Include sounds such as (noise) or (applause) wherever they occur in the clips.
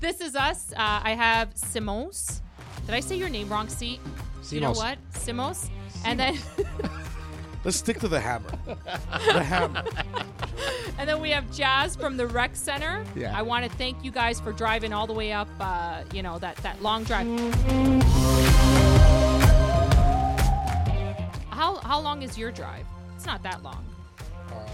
This is us. Uh, I have Simos. Did I say your name wrong, C? You know what? Simos. And then (laughs) Let's stick to the hammer. the hammer. (laughs) and then we have Jazz from the Rec Center. Yeah. I want to thank you guys for driving all the way up. Uh, you know that that long drive. How how long is your drive? It's not that long. Uh,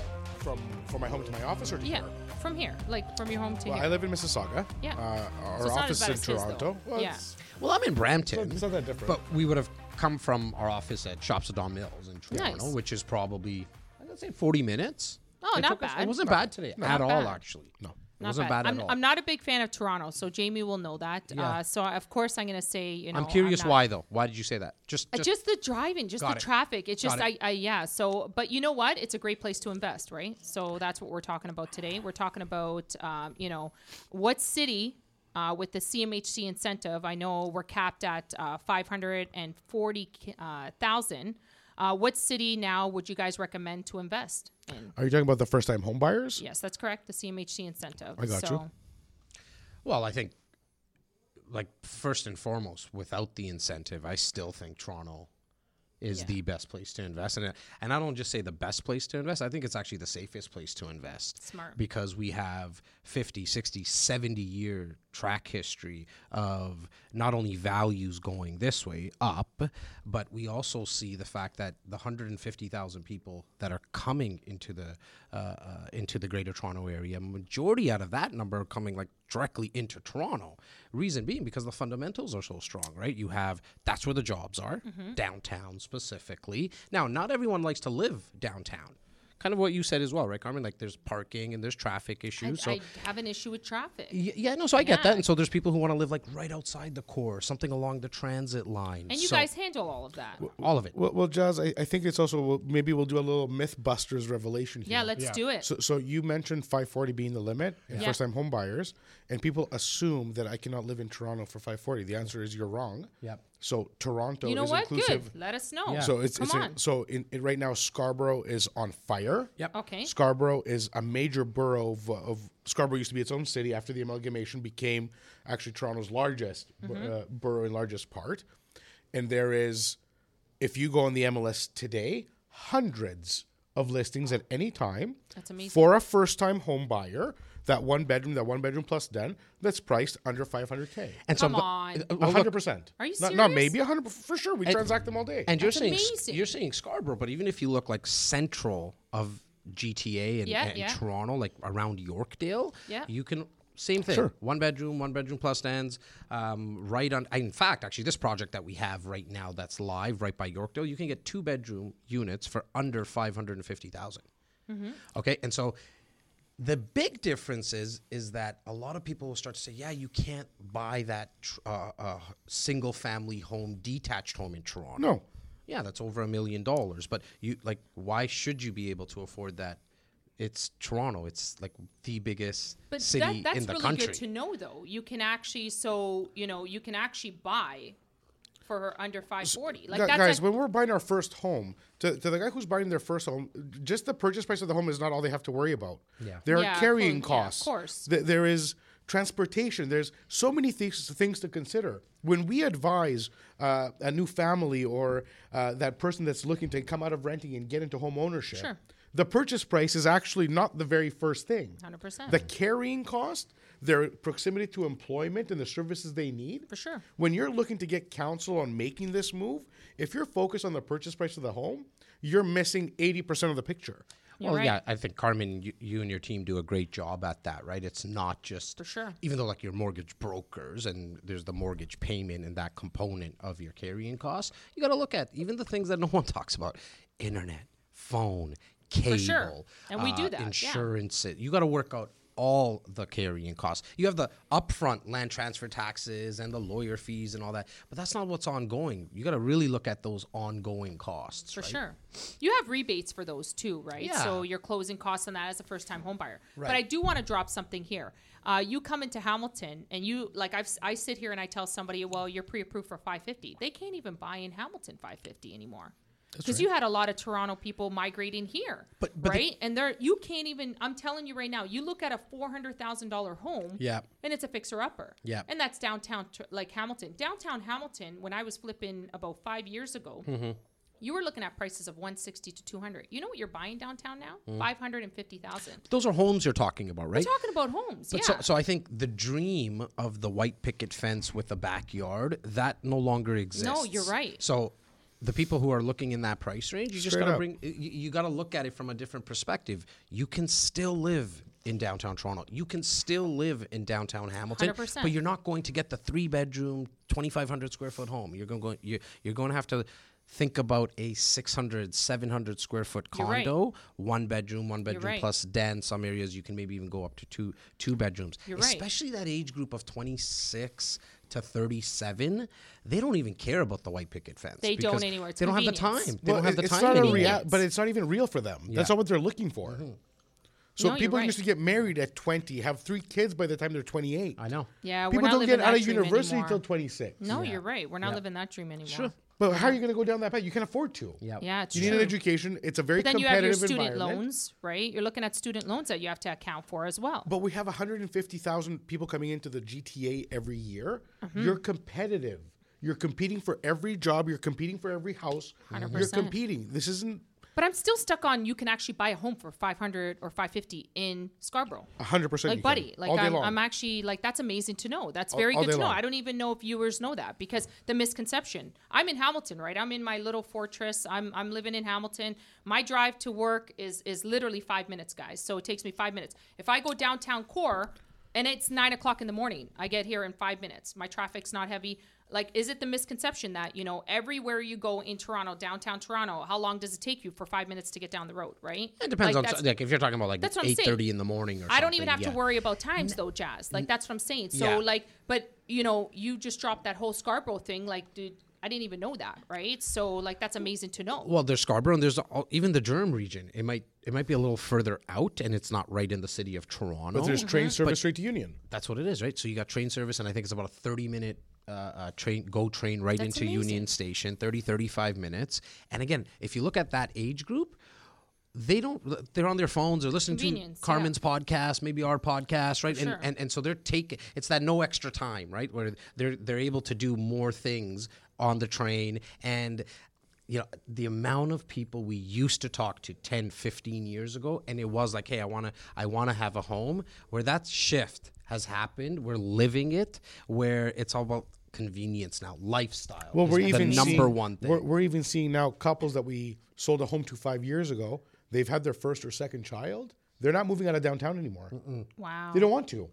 from from my home to my office or to Yeah, here? From here, like from your home to Well, here. I live in Mississauga. Yeah. Uh, our So office is in as his, though. Toronto. Well, Yeah. Well, I'm in Brampton. It's not that different. But we would have come from our office at Shops of Don Mills in Toronto, Nice. which is probably, I'd say 40 minutes. Oh, It not took us- bad. It wasn't bad today Not at all, bad. actually. No. It Not wasn't bad. bad, I'm. I'm not a big fan of Toronto, so Jamie will know that. Yeah. Uh, so of course I'm going to say, you know, I'm curious not- why, though. Why did you say that? Just, Uh, just, Just, the driving, just the it. traffic. It's just, Got I, it. I, yeah. So, but you know what? It's a great place to invest, right? So that's what we're talking about today. We're talking about, um, you know, what city uh, with the CMHC incentive. I know we're capped at uh, five hundred and forty uh. What city now would you guys recommend to invest in? Are you talking about the first time home buyers? Yes, that's correct. The CMHC incentive. I got you. well, I think, like, first and foremost, without the incentive, I still think Toronto is Yeah. the best place to invest. And, and I don't just say the best place to invest, I think it's actually the safest place to invest. Smart. Because we have 50, 60, 70 year track history of not only values going this way up, but we also see the fact that the 150,000 people that are coming into the uh, uh, into the Greater Toronto area, majority out of that number are coming like directly into Toronto. Reason being because the fundamentals are so strong, right? You have that's where the jobs are, downtown specifically. Now, not everyone likes to live downtown. Kind of what you said as well, right, Carmen? Like there's parking and there's traffic I, issues. so I have an issue with traffic. Y- Yeah, no, so I get that. And so there's people who want to live like right outside the core, something along the transit line. And you So- guys handle all of that. all of it. Well, well Jazz, I, I think it's also maybe we'll do a little MythBusters revelation here. Yeah, let's do it. So, so you mentioned 540 being the limit in Yeah. first-time home buyers, and people assume that I cannot live in Toronto for 540. The answer is you're wrong. Yep. So Toronto you know is what? inclusive. Good. Let us know. So it's, come it's a- on. so in, in right now Scarborough is on fire. Yep. okay. Scarborough is a major borough of, of Scarborough used to be its own city after the amalgamation became actually Toronto's largest Mm-hmm. uh, borough and largest part. And there is, if you go on the MLS today, hundreds of listings at any time. That's amazing. For a first time home buyer, that one bedroom, that one bedroom plus den, that's priced under 500K. And so Come the- on. uh, well, look, 100%. Are you Not, not maybe, 100 for sure. We transact them all day. and you're That's saying amazing. you're saying Scarborough, but even if you look like central of GTA and, Yeah, and yeah. Toronto, like around Yorkdale, Yeah. you can same thing. Sure. One bedroom, one bedroom plus stands. Um, right on. In fact, actually, this project that we have right now that's live right by Yorkdale, you can get two bedroom units for under five hundred and fifty Okay, and so the big difference is is that a lot of people will start to say, yeah, you can't buy that tr- uh, uh, single family home, detached home in Toronto. no. Yeah, that's over a million dollars. But you like, why should you be able to afford that? It's Toronto. It's like the biggest But city that, that's in the really country. good to know, though. You can actually, so you know, you can actually buy for under five forty. Like Gu- that's guys, a- when we're buying our first home, to, to the guy who's buying their first home, just the purchase price of the home is not all they have to worry about. Yeah. There Yeah, are of carrying course, yeah, of course. Th- there is transportation. There's so many things things to consider. When we advise uh, a new family or uh, that person that's looking to come out of renting and get into home ownership, Sure. the purchase price is actually not the very first thing. 100%. The carrying cost, their proximity to employment and the services they need. For sure. When you're looking to get counsel on making this move, if you're focused on the purchase price of the home, you're missing 80% of the picture. You're well, right. yeah, I think Carmen, you, you and your team do a great job at that, right? It's not just For sure. Even though like your mortgage brokers and there's the mortgage payment and that component of your carrying costs, you got to look at even the things that (laughs) no one talks about: internet, phone, cable, sure. And we do uh, that, yeah. insurance. You got to work out all the carrying costs. You have the upfront land transfer taxes and the lawyer fees and all that, but that's not what's ongoing. You got to really look at those ongoing costs. For right? sure. You have rebates for those too, right? Yeah. So your closing costs on that as a first time home buyer. But I do want to drop something here. Uh, you come into Hamilton and you like I've, I sit here and I tell somebody, well, you're pre approved for 550. They can't even buy in Hamilton 550 anymore. Because you had a lot of Toronto people migrating here, But- but the- right? and they're you can't even. I'm telling you right now, you look at a four hundred thousand dollar home, Yeah. and it's a fixer upper, Yeah. and that's downtown like Hamilton. Downtown Hamilton, when I was flipping about five years ago. Mm-hmm. You were looking at prices of 160 to 200. You know what you're buying downtown now? Mm. 550,000. Those are homes you're talking about, right? We're talking about homes. But yeah. so, so I think the dream of the white picket fence with a backyard that no longer exists. No, you're right. So the people who are looking in that price range, you just got to bring you, you got to look at it from a different perspective. You can still live in downtown Toronto. You can still live in downtown Hamilton, 100%. but you're not going to get the three bedroom, 2500 square foot home. You're going to go you're, you're going to have to think about a 600 700 square foot You're right. condo one bedroom one bedroom right. plus den some areas you can maybe even go up to two two bedrooms You're right. especially that age group of 26 to 37 they don't even care about the white picket fence They don't because anymore. It's they don't have the time convenience. they don't have the it's time not a anymore. rea- but it's not even real for them. That's not what they're looking for. Mm-hmm. So No, people right. used to get married at 20, have three kids by the time they're 28. i know yeah, we're People not don't get out of university until 26. No, you're right. We're not living that dream anymore. Sure. But how are you going to go down that path? You can't afford to. yeah Yeah, it's You true. need an education. It's a very But then you have your competitive student loans, right? You're looking at student loans that you have to account for as well. But we have 150,000 people coming into the GTA every year. Mm-hmm. You're competitive. You're competing for every job. You're competing for every house. you are competing. This isn't But I'm still stuck on you can actually buy a home for 500 or 550 in Scarborough. 100% Like, buddy, can. like all I'm, long. I'm actually like that's amazing to know. That's All- very all good to know. I don't even know if viewers know that because the misconception. I'm in Hamilton, right? I'm in my little fortress. I'm I'm living in Hamilton. My drive to work is is literally five minutes, guys. So it takes me five minutes. If I go downtown core and it's nine o'clock in the morning, I get here in five minutes. My traffic's not heavy. Like, is it the misconception that you know everywhere you go in Toronto, downtown Toronto, how long does it take you for five minutes to get down the road, right? it depends Like, on that's- like if you're talking about like That's what I'm 8:30 in the morning or I don't even have something, to worry about times though, Jazz. Like that's what I'm saying. So Yeah. like, but you know, you just dropped that whole Scarborough thing. Like, dude, I didn't even know that, right? So like, that's amazing to know. Well, there's Scarborough, and there's all, even the Durham region. It might it might be a little further out, and it's not right in the city of Toronto. but there's train mm-hmm. service straight to Union. That's what it is, right? So you got train service, and I think it's about a 30 minute uh, uh, train, go train right That's into amazing. Union Station, 30, 35 minutes. And again, if you look at that age group, they don't, they're on their phones, they're listening to Convenience, yeah. Carmen's podcast, maybe our podcast, right? sure. And, and, and so they're taking, it's that no extra time, right? Where they're, they're able to do more things on the train. And, you know, the amount of people we used to talk to 10, 15 years ago, and it was like, hey, I want to, I want to have a home, where that shift has happened. We're living it, where it's all about convenience now, lifestyle. Well, we're the even number seeing, one thing. We're, we're even seeing now couples that we sold a home to five years ago. They've had their first or second child. They're not moving out of downtown anymore. wow. They don't want to.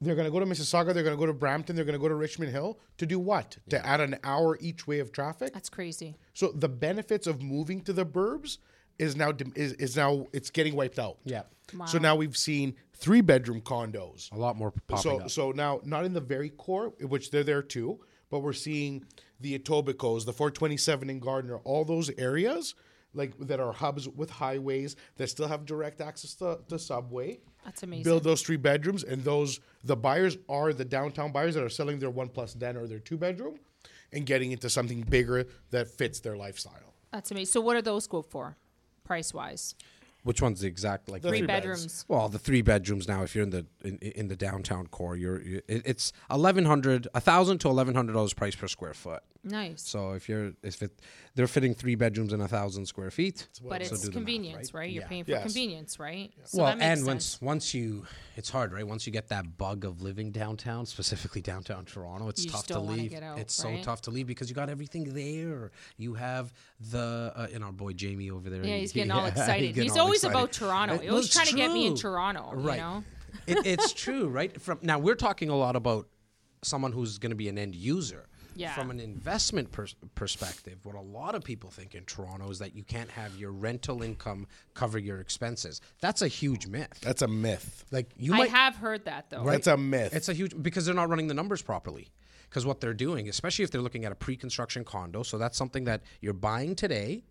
They're going to go to Mississauga. They're going to go to Brampton. They're going to go to Richmond Hill to do what? To add an hour each way of traffic. That's crazy. So the benefits of moving to the burbs is now is, is now it's getting wiped out. Yeah. So now we've seen three bedroom condos. a lot more popping So up. so now not in the very core, which they're there too, but we're seeing the Etobicoke, the 427 in Gardiner, all those areas like that are hubs with highways that still have direct access to, the subway. That's amazing. Build those three bedrooms, and those the buyers are the downtown buyers that are selling their one plus den or their two bedroom, and getting into something bigger that fits their lifestyle. That's amazing. So what do those go for, price wise? Which one's the exact like The Three three beds. bedrooms. Well, the three bedrooms now. If you're in the in, in the downtown core, you're you, it, it's eleven hundred, a thousand to eleven hundred dollars price per square foot. Nice. So if you're if it they're fitting three bedrooms in a thousand square feet. but so it's do the math, convenience, right? You're Yeah. paying for Yes. convenience, right? So well, that makes and sense. once once you, it's hard, right? Once you get that bug of living downtown, specifically downtown Toronto, it's You tough just to don't wanna leave. get out, it's right? so tough to leave because you got everything there. You have the uh, and our boy Jamie over there. yeah, he- he's getting (laughs) he- all excited. getting He's all always excited. about Toronto. He well, always it's trying to get me in. Toronto. Right. You know. it, it's (laughs) true, right? From now, we're talking a lot about someone who's going to be an end user. Yeah. From an investment pers- perspective, what a lot of people think in Toronto is that you can't have your rental income cover your expenses. That's a huge myth. That's a myth. Like you I might have heard that though. Right? That's a myth. it's a huge because they're not running the numbers properly. Because what they're doing, especially if they're looking at a pre-construction condo, so that's something that you're buying today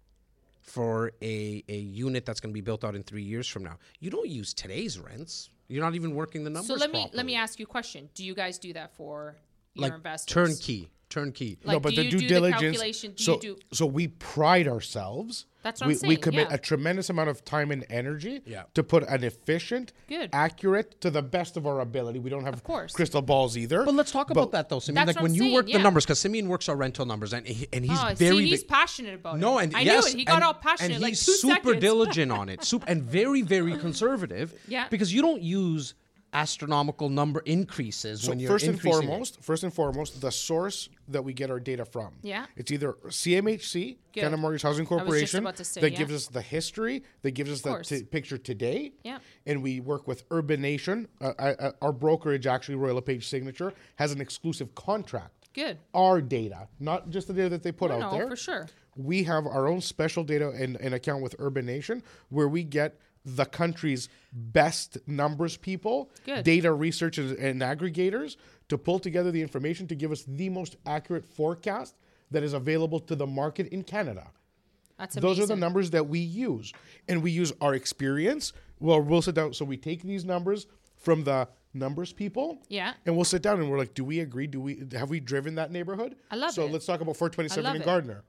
for a, a unit that's going to be built out in three years from now. You don't use today's rents. You're not even working the numbers. So let me let me ask you a question. Do you guys do that for your like investors? turnkey. Turnkey. Like, no, but do the you due do the diligence. calculation? Do so, you do- so we pride ourselves. That's what we, I'm saying. we commit yeah. a tremendous amount of time and energy Yeah. to put an efficient, Good. accurate, to the best of our ability. We don't have Of course. crystal balls either. But let's talk about that though, Simeon. That's Like what when I'm you work saying, the numbers, because Simeon works our rental numbers, and he, and he's Oh, very see, he's ve- passionate about no, it. and I yes, knew it. He got and, all passionate. and like he's two super seconds. (laughs) diligent on it, super, and very, very conservative. Yeah. because you don't use astronomical number increases So when you're first and increasing it. foremost, first and foremost, the source that we get our data from. Yeah. It's either CMHC, Good. Canada Mortgage Housing Corporation, say, that yeah. gives us the history, that gives us the t- picture today. Yeah. And we work with Urbanation. Uh, I, I, our brokerage, actually, Royal LePage Signature, has an exclusive contract. Good. Our data, not just the data that they put No, out no, there. for sure. We have our own special data and an account with Urbanation where we get the country's best numbers people, Good. data researchers and aggregators to pull together the information to give us the most accurate forecast that is available to the market in Canada. That's Those are the numbers that we use. And we use our experience. Well, we'll sit down. So we take these numbers from the numbers people. Yeah. And we'll sit down and we're like, do we agree? Do we have we driven that neighborhood? I love so it. let's talk about 427 love in. Gardiner.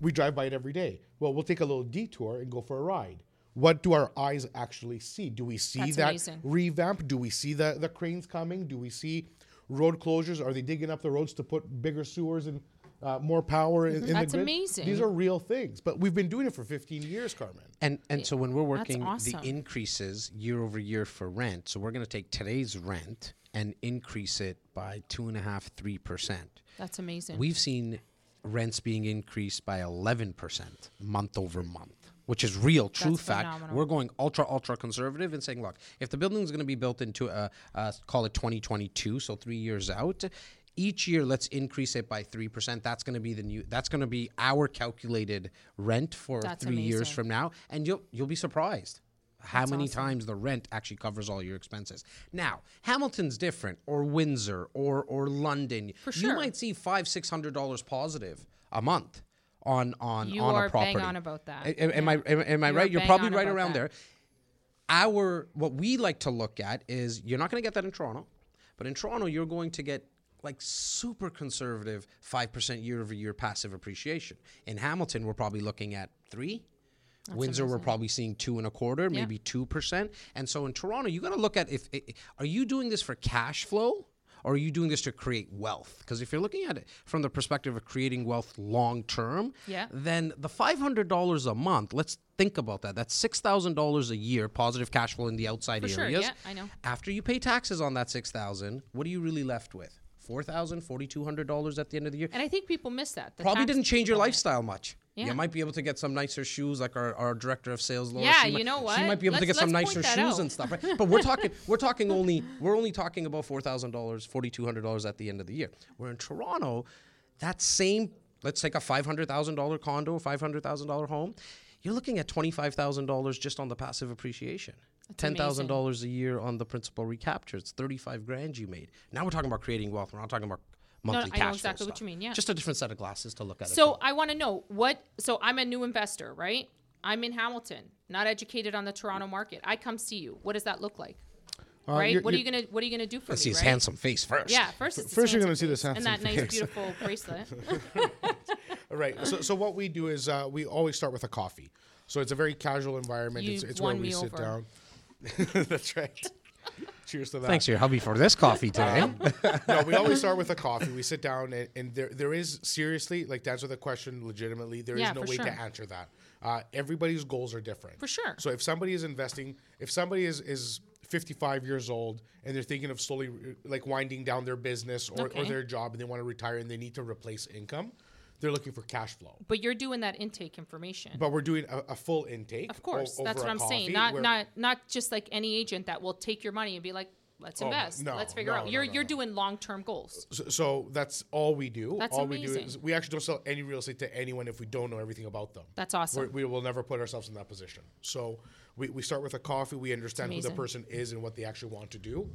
We drive by it every day. Well, we'll take a little detour and go for a ride. What do our eyes actually see? Do we see That's that amazing. revamp? Do we see the, the cranes coming? Do we see road closures? Are they digging up the roads to put bigger sewers and uh, more power in, in That's the grid? amazing. These are real things. But we've been doing it for 15 years, Carmen. And and so when we're working awesome. the increases year over year for rent, so we're going to take today's rent and increase it by two and a half, three percent. That's amazing. We've seen rents being increased by eleven percent month over month, which is real, true That's fact. phenomenal. We're going ultra, ultra conservative and saying, look, if the building is going to be built into a, uh call it 2022, so three years out. Each year, let's increase it by three percent. That's going to be the new. That's going to be our calculated rent for That's three years from now, and you'll you'll be surprised how many times the rent actually covers all your expenses. Now, Hamilton's different, or Windsor, or or London. For You might see five six hundred dollars positive a month on on You on are a bang property. on about that. A- Am, am I am, am I You right? You're probably right around that. there. Our what we like to look at is you're not going to get that in Toronto, but in Toronto you're going to get like super conservative five percent year over year passive appreciation. In Hamilton, we're probably looking at three. Windsor, we're probably seeing two and a quarter, maybe two percent. And so in Toronto, you got to look at if i are you doing this for cash flow or are you doing this to create wealth? Because if you're looking at it from the perspective of creating wealth long term, Yeah. then the five hundred dollars a month. Let's think about that. That's six thousand dollars a year positive cash flow in the outside For sure, yeah, I know. After you pay taxes on that six thousand, what are you really left with? Four thousand, forty two hundred dollars at the end of the year. and I think people miss that. Probably didn't change your lifestyle much. Yeah. You might be able to get some nicer shoes, like our, our director of sales, Laura. Yeah, she you might, know She might be able to Let's- get some nicer shoes out. and stuff, right? But we're (laughs) talking, we're talking only, we're only talking about four thousand dollars, forty two hundred dollars at the end of the year. We're in Toronto, that same, let's take a five hundred thousand dollar condo, five hundred thousand dollar home, you're looking at twenty five thousand dollars just on the passive appreciation. Ten thousand dollars a year on the principal recapture. It's thirty five grand you made. Now we're talking about creating wealth. We're not talking about monthly I know cash flow exactly what you mean, yeah. just a different set of glasses to look at. So from. I want to know what. So I'm a new investor, right? I'm in Hamilton, not educated on the Toronto market. I come see you. What does that look like? Uh, right? you're- What are you gonna What are you gonna do for Let's me? see his right? handsome face first. Yeah, first. It's First you're gonna handsome see this handsome face and that handsome nice, beautiful (laughs) bracelet. Right. So, so what we do is uh, we always start with a coffee. So it's a very casual environment. You it's it's won where we me sit over. down. (laughs) That's right. Cheers to that. Thanks your hubby for this coffee today. (laughs) no, we always start with a coffee. We sit down, and, and there there is seriously like to answer the question legitimately. There is Yeah, no way sure. to answer that. Uh, everybody's goals are different. For sure. So if somebody is investing, if somebody is is 55 years old and they're thinking of slowly like winding down their business or, or their job and they want to retire and they need to replace income, they're looking for cash flow. But you're doing that intake information. But we're doing a, a full intake. of course, o- that's what I'm saying. Not not not just like any agent that will take your money and be like, let's Oh, invest, no, let's figure no, out. no, You're you're doing long term goals. So, so that's all we do. That's all we do amazing. is we actually don't sell any real estate to anyone if we don't know everything about them. That's awesome. We're, we will never put ourselves in that position. So we, we start with a coffee. We understand who the person is and what they actually want to do.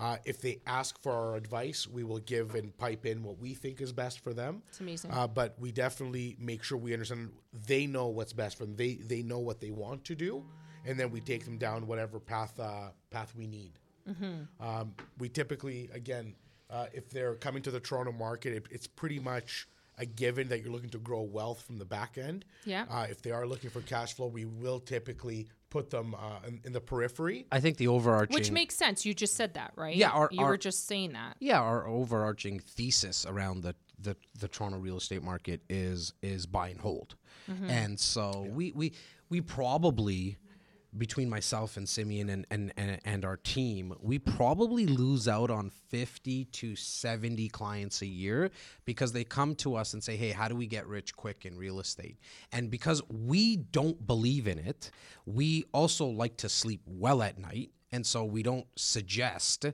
Uh, if they ask for our advice, we will give and pipe in what we think is best for them. It's amazing. Uh, but we definitely make sure we understand they know what's best for them. They they know what they want to do, and then we take them down whatever path uh, path we need. Mm-hmm. Um, we typically again Uh, if they're coming to the Toronto market, it, it's pretty much a given that you're looking to grow wealth from the back end. Yeah. Uh, if they are looking for cash flow, we will typically put them uh, in, in the periphery. I think the overarching Which makes sense. You just said that, right? Yeah, our- you our- were just saying that. yeah, our overarching thesis around the, the, the Toronto real estate market is is buy and hold, and so we we we probably between myself and Simeon and, and, and, and our team, we probably lose out on 50 to 70 clients a year because they come to us and say, Hey, how do we get rich quick in real estate? And because we don't believe in it, we also like to sleep well at night. And so we don't suggest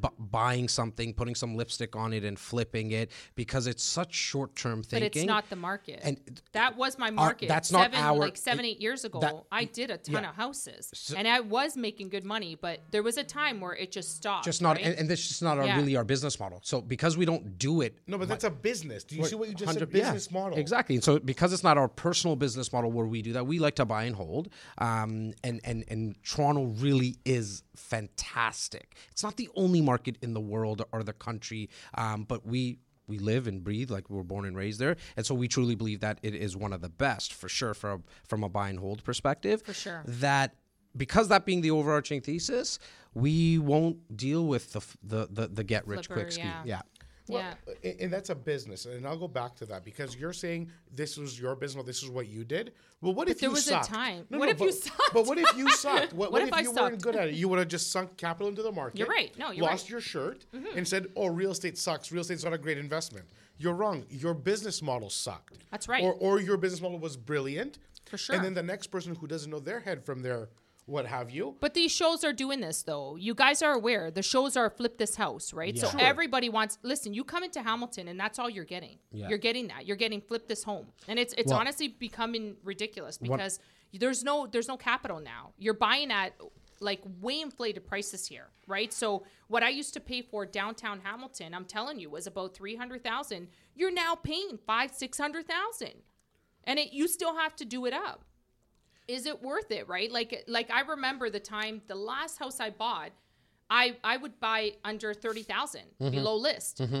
bu- buying something, putting some lipstick on it, and flipping it because it's such short term thinking. But thinking. it's not the market. And that was my market. that's not seven, our- like seven, eight years ago. that- I did a ton yeah. of houses, and I was making good money. But there was a time where it just stopped. just not, right? and, and this is just not our, Yeah. really our business model. So because we don't do it No, but that's a business. Do you see what you just said? Business yeah, model. Exactly. And so because it's not our personal business model where we do that, we like to buy and hold. Um, and, and, and Toronto really is fantastic. It's not the only market in the world or the country, um, but we we live and breathe like we were born and raised there, and so we truly believe that it is one of the best for sure from from a buy and hold perspective. For sure. that because that being the overarching thesis, we won't deal with the the the, the get rich Flipper, quick scheme. yeah. yeah. Well, yeah. a- and that's a business, and I'll go back to that because you're saying this was your business, this is what you did. Well, what if there you was a sucked? time. What if you but, sucked? But what if you (laughs) sucked? What, What what if if, you weren't good at it? You would have just sunk capital into the market. You're right. No, you're lost right. your shirt mm-hmm. and said, "Oh, real estate sucks. Real estate's not a great investment." You're wrong. Your business model sucked. That's right. Or, or your business model was brilliant. For sure. And then the next person who doesn't know their head from their what have you. But these shows are doing this though. You guys are aware. The shows are flip this house, right? Yeah. So Sure. everybody wants listen, you come into Hamilton and that's all you're getting. Yeah. You're getting that. You're getting flip this home. And it's it's Well- honestly becoming ridiculous because there's no there's no capital now. You're buying at like way inflated prices here, right? So what I used to pay for downtown Hamilton, I'm telling you, was about three hundred thousand. You're now paying five, six hundred thousand. And it you still have to do it up is it worth it right? Like like i remember the time the last house i bought i i would buy under 30000 mm-hmm. below list. Mm-hmm.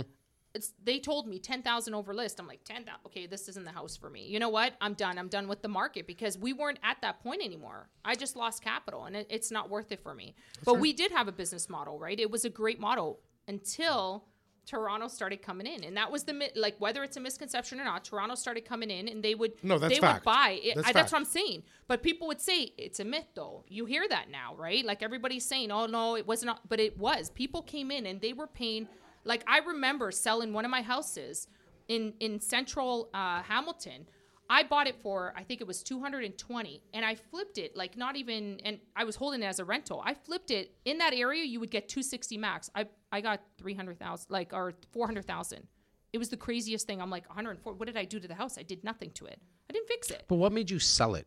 It's they told me 10000 over list. I'm like 10000 okay this isn't the house for me. You know what? I'm done. I'm done with the market because we weren't at that point anymore. I just lost capital and it, it's not worth it for me. But we did have a business model right? It was a great model until Toronto started coming in, and that was the like whether it's a misconception or not. Toronto started coming in, and they would No, that's they fact. would buy. It, That's I, that's what I'm saying. But people would say it's a myth, though. You hear that now, right? Like everybody's saying, "Oh no, it wasn't," but it was. People came in and they were paying. Like I remember selling one of my houses in in central uh, Hamilton. I bought it for I think it was 220 and I flipped it like not even and I was holding it as a rental. I flipped it in that area you would get 260 max. I I got 300,000 like or 400,000. It was the craziest thing. I'm like 104. What did I do to the house? I did nothing to it. I didn't fix it. But what made you sell it?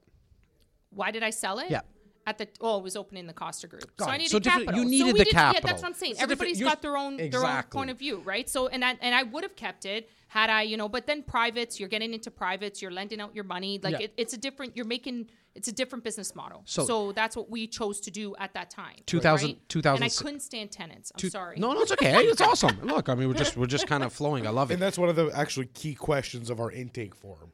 Why did I sell it? Yeah. At the oh, it was opening the Costa Group, Got so I it. needed So different- capital. you So needed we the did- Yeah, that's what I'm saying. It's a different- got their own their own point of view, right? So and I, and I would have kept it had I, you know. But then privates, you're getting into privates, you're lending out your money. Like Yeah. it, it's a different. You're making it's a different business model. So- So, that's what we chose to do at that time. 2000 right? 2000 And I couldn't stand tenants. I'm Two- sorry. No, no, it's okay. It's awesome. Look, I mean, we're just we're just kind of (laughs) flowing. I love it. And that's one of the actually key questions of our intake form.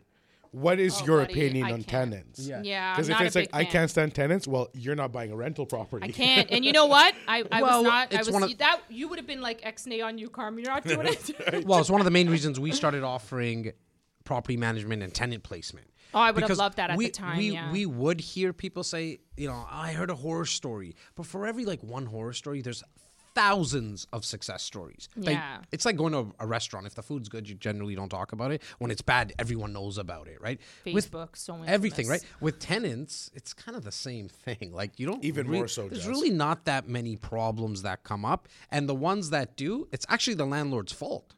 What is Oh, your buddy, opinion I on can't. tenants? Yeah. Yeah, Because if not it's like big I can't stand tenants, well, you're not buying a rental property. I can't. And you know what? I, I Well, was not. I it's was one of- that. You would have been like X nay on you, Carmen. You're not doing it. (laughs) well, it's one of the main reasons we started offering property management and tenant placement. Oh, I would have Because loved that at we, the time, We, yeah. we would hear people say, you know, oh, I heard a horror story, but for every like one horror story, there's thousands of success stories. Like, Yeah. it's like going to a restaurant. If the food's good, you generally don't talk about it. When it's bad, everyone knows about it, right? With Facebook, so everything, right? With tenants, it's kind of the same thing. Like you don't Even rea- more so, There's Jess. really not that many problems that come up, and the ones that do, it's actually the landlord's fault.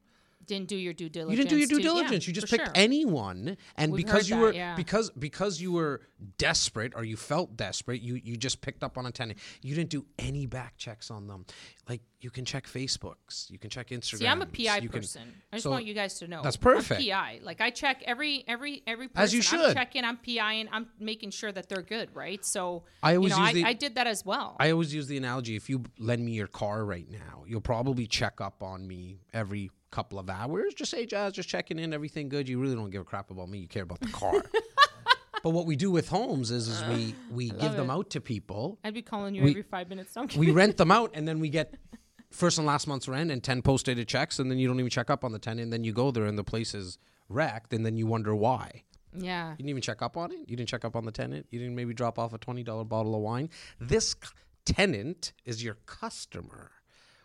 Didn't do your due diligence. You didn't do your due to- yeah, diligence. you just picked sure. anyone, and We've because you that, were yeah. because because you were desperate or you felt desperate, you you just picked up on a tenant. You didn't do any back checks on them. Like you can check Facebooks, you can check Instagram. See, I'm a PI you can- person. I just so want you guys to know. that's I'm perfect. PI. Like I check every every every person As you I'm should. checking. I'm PI and I'm making sure that they're good, right? So I you always know, use I, the- I did that as well. I always use the analogy: if you lend me your car right now, you'll probably check up on me every couple of hours. Just say, Jazz, just checking in, everything good. You really don't give a crap about me. You care about the car. (laughs) but what we do with homes is, is we we give them out to people. I'd be calling you we- every five minutes. We rent them out and then we get (laughs) first and last month's rent and 10 post-dated checks and then you don't even check up on the tenant and then you go there and the place is wrecked and then you wonder why yeah. you didn't even check up on it you didn't check up on the tenant you didn't maybe drop off a $20 bottle of wine this c- tenant is your customer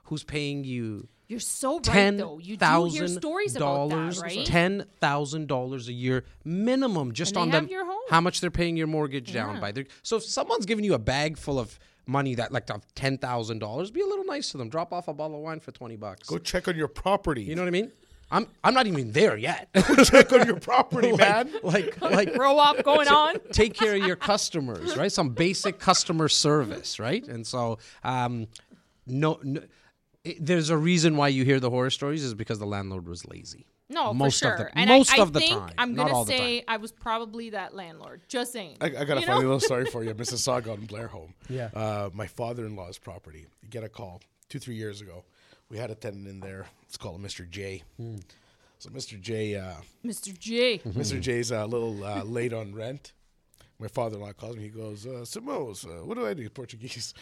who's paying you You're so right ten though. You do hear thousand stories about that, dollars, right? ten thousand dollars a year minimum, just And on they have them. your home. How much they're paying your mortgage down by. Their, so if someone's giving you a bag full of money that like of ten thousand dollars, be a little nice to them. Drop off a bottle of wine for twenty bucks. Go check on your property. You know what I mean? I'm I'm not even there yet. (laughs) check on your property, (laughs) man. like like (laughs) Grow up going on. take care of your customers, right? Some basic customer service, right? And so, um, no, no it, there's a reason why you hear the horror stories is because the landlord was lazy. No, most for sure. of the and most I, I of the think time, I'm gonna all the say time. I was probably that landlord. Just saying. I, I got a You funny know? little story (laughs) for you. Mississauga and Blair home. Yeah. Uh, my father-in-law's property. You get a call two, three years ago. We had a tenant in there. Let's call him Mr. J. So Mr. J. Uh, Mr. J. Mr. J's a little uh, late on rent. My father-in-law calls me. He goes, uh, "Simos, uh, what do I do?" (laughs) Portuguese.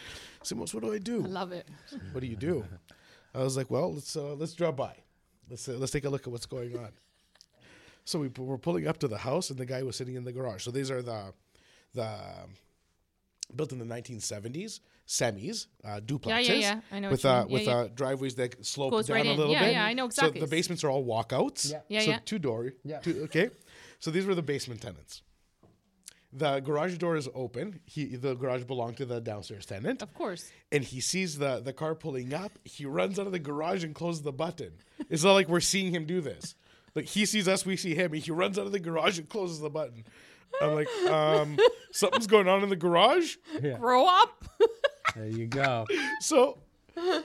Simos, what do I do? I love it. what do you do? I was like, well, let's uh, let's drop by. Let's uh, let's take a look at what's going on. So we we're pulling up to the house, and the guy was sitting in the garage. So these are the the um, built in the 1970s semis, uh, duplexes. yeah. I know With uh, mean. Yeah, with yeah. uh, driveways that slope Goes down right a in. little Yeah, bit. yeah, I know exactly. So the basements are all walkouts. Yeah. Yeah, so yeah. two door. Yeah. Two, okay. So these were the basement tenants. The garage door is open. He the garage belonged to the downstairs tenant Of course. and he sees the the car pulling up. He runs out of the garage and closes the button. It's not like we're seeing him do this. Like he sees us, we see him. He runs out of the garage and closes the button. I'm like, um, something's going on in the garage. Grow up. (laughs) There you go. So,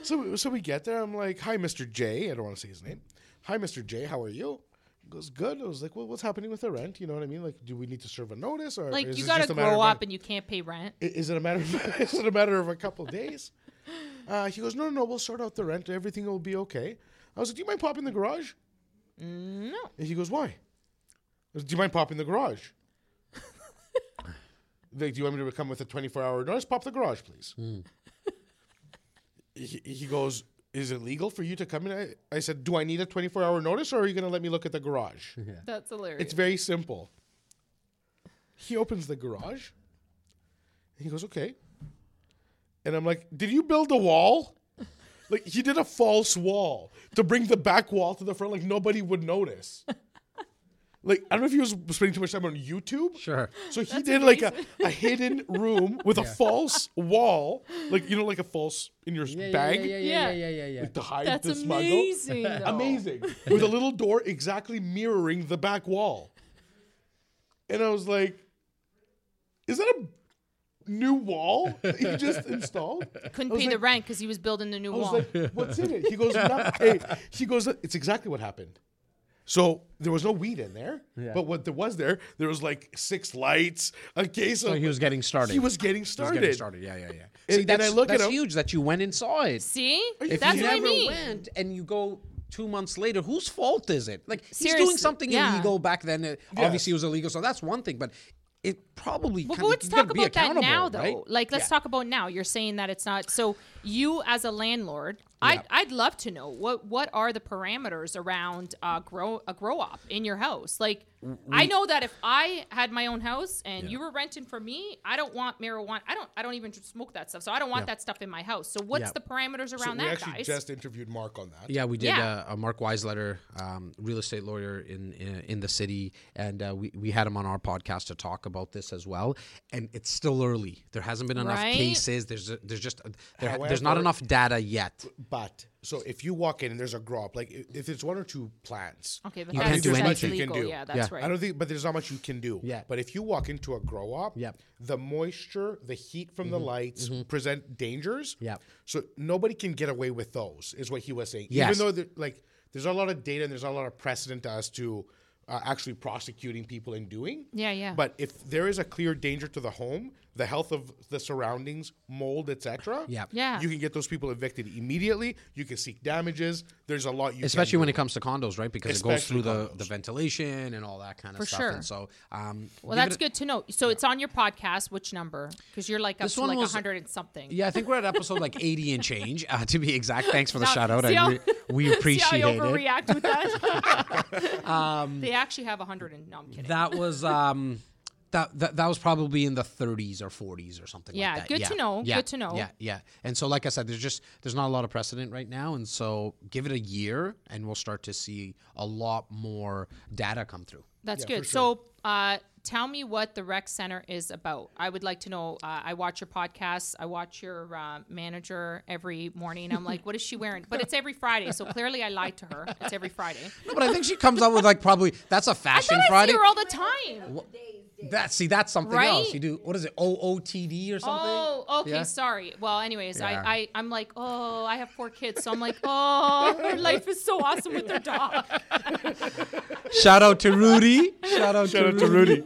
so we- so we get there. I'm like, hi, Mr. J. I don't want to say his name. Hi, Mr. J. How are you? He goes good. I was like, well, what's happening with the rent? You know what I mean? Like, do we need to serve a notice or like is you gotta just a grow of- up and you can't pay rent. Is it a matter? Of, (laughs) is it a matter of a couple of (laughs) days? Uh, he goes, no, no, no. We'll sort out the rent. Everything will be okay. I was like, do you mind popping the garage? No. And he goes, why? I was, do you mind popping the garage? (laughs) like, do you want me to come with a 24 hour notice? Pop the garage, please. he, he goes, is it legal for you to come in? I, I said, do I need a 24 hour notice or are you going to let me look at the garage? (laughs) That's hilarious. It's very simple. He opens the garage. And he goes, okay. And I'm like, did you build a wall? Like he did a false wall to bring the back wall to the front, like nobody would notice. (laughs) Like I don't know if he was spending too much time on YouTube. Sure. So he did like a, a hidden (laughs) room with a false wall, like you know, like a false in your bag Yeah, Yeah. yeah, yeah, yeah. like, to hide That's the smuggle. amazing. (laughs) though. Amazing. (laughs) With a little door exactly mirroring the back wall. And I was like, is that a new wall that you just installed? Couldn't I was pay the rent because he was building the new I was wall. like, what's in it? He goes, "No." hey, he goes, it's exactly what happened. So there was no weed in there, Yeah. but what there was there, there was like six lights, a case So of. he was getting started. He was getting He was started. getting started. Yeah, yeah, yeah. And- See, and I that's, look at that's him- huge that you went and saw it. See, If that's you what I never mean. went and you go two months later, whose fault is it? Like he's doing something yeah. illegal back then. uh, Obviously, it was illegal, so that's one thing. But it probably. Well, kinda, let's you talk be about that now, though. right? Like, let's Yeah. talk about now. You're saying that it's not. So, you as a landlord, I'd, I'd love to know what what are the parameters around uh, grow a grow op in your house. Like, I know that if I had my own house and you were renting for me, I don't want marijuana. I don't I don't even smoke that stuff. So I don't want Yeah. that stuff in my house. So what's Yeah. the parameters So around we that, actually guys? just interviewed Mark on that. Yeah, we did Yeah. Uh, a Mark Weisleder, um, real estate lawyer in in, in the city, and uh, we we had him on our podcast to talk about this this as well, and it's still early. There hasn't been enough Right. cases. There's a, there's just there, there's not enough data yet. But so if you walk in and there's a grow op, like if it's one or two plants, Okay, but You that's, can't do that's anything. You can do. Yeah, that's Yeah. right. I don't think, but there's not much you can do. Yeah. But if you walk into a grow op, Yep. the moisture, the heat from the mm-hmm. lights mm-hmm. present dangers. Yeah. So nobody can get away with those, is what he was saying. Yes. Even though there- like there's a lot of data and there's a lot of precedent as to uh, actually prosecuting people and doing. Yeah, yeah. But if there is a clear danger to the home, the health of the surroundings, mold, etc. Yep. Yeah. You can get those people evicted immediately. You can seek damages. There's a lot you especially can when do. it comes to condos, right? Because it goes through the, condos. the ventilation and all that kind of For stuff. sure. And so, um, well, that's a- good to know. So it's on your podcast. Which number? Because you're like up This to one like was- hundred and something. Yeah, I think we're at episode like 80 and change, uh, to be exact. Thanks for the Now, shout out. see I how- re- we (laughs) See how appreciate I it. overreact with that? (laughs) (laughs) um, they actually have a hundred and no, I'm kidding. That was um that, that that was probably in the 30s or 40s or something Yeah, like that. Yeah, good to know, Yeah, good to know. Yeah, yeah. And so like I said there's just there's not a lot of precedent right now and so give it a year and we'll start to see a lot more data come through. That's Yeah, good. for So, uh, tell me what the rec center is about. I would like to know. Uh, I watch your podcasts. I watch your uh, manager every morning. I'm like, what is she wearing? But it's every Friday, so clearly I lied to her. It's every Friday. No, but I think she comes up with like probably that's a fashion thought I Friday. see her all the time. That see that's something Right? else. You do what is it? OOTD or something? Oh, okay. Yeah. Sorry. Well, anyways, Yeah. I, I I'm like, oh, I have four kids, so I'm like, (laughs) oh, their life is so awesome with their dog. Shout out to Rudy. Shout out Shout to out to Rudy.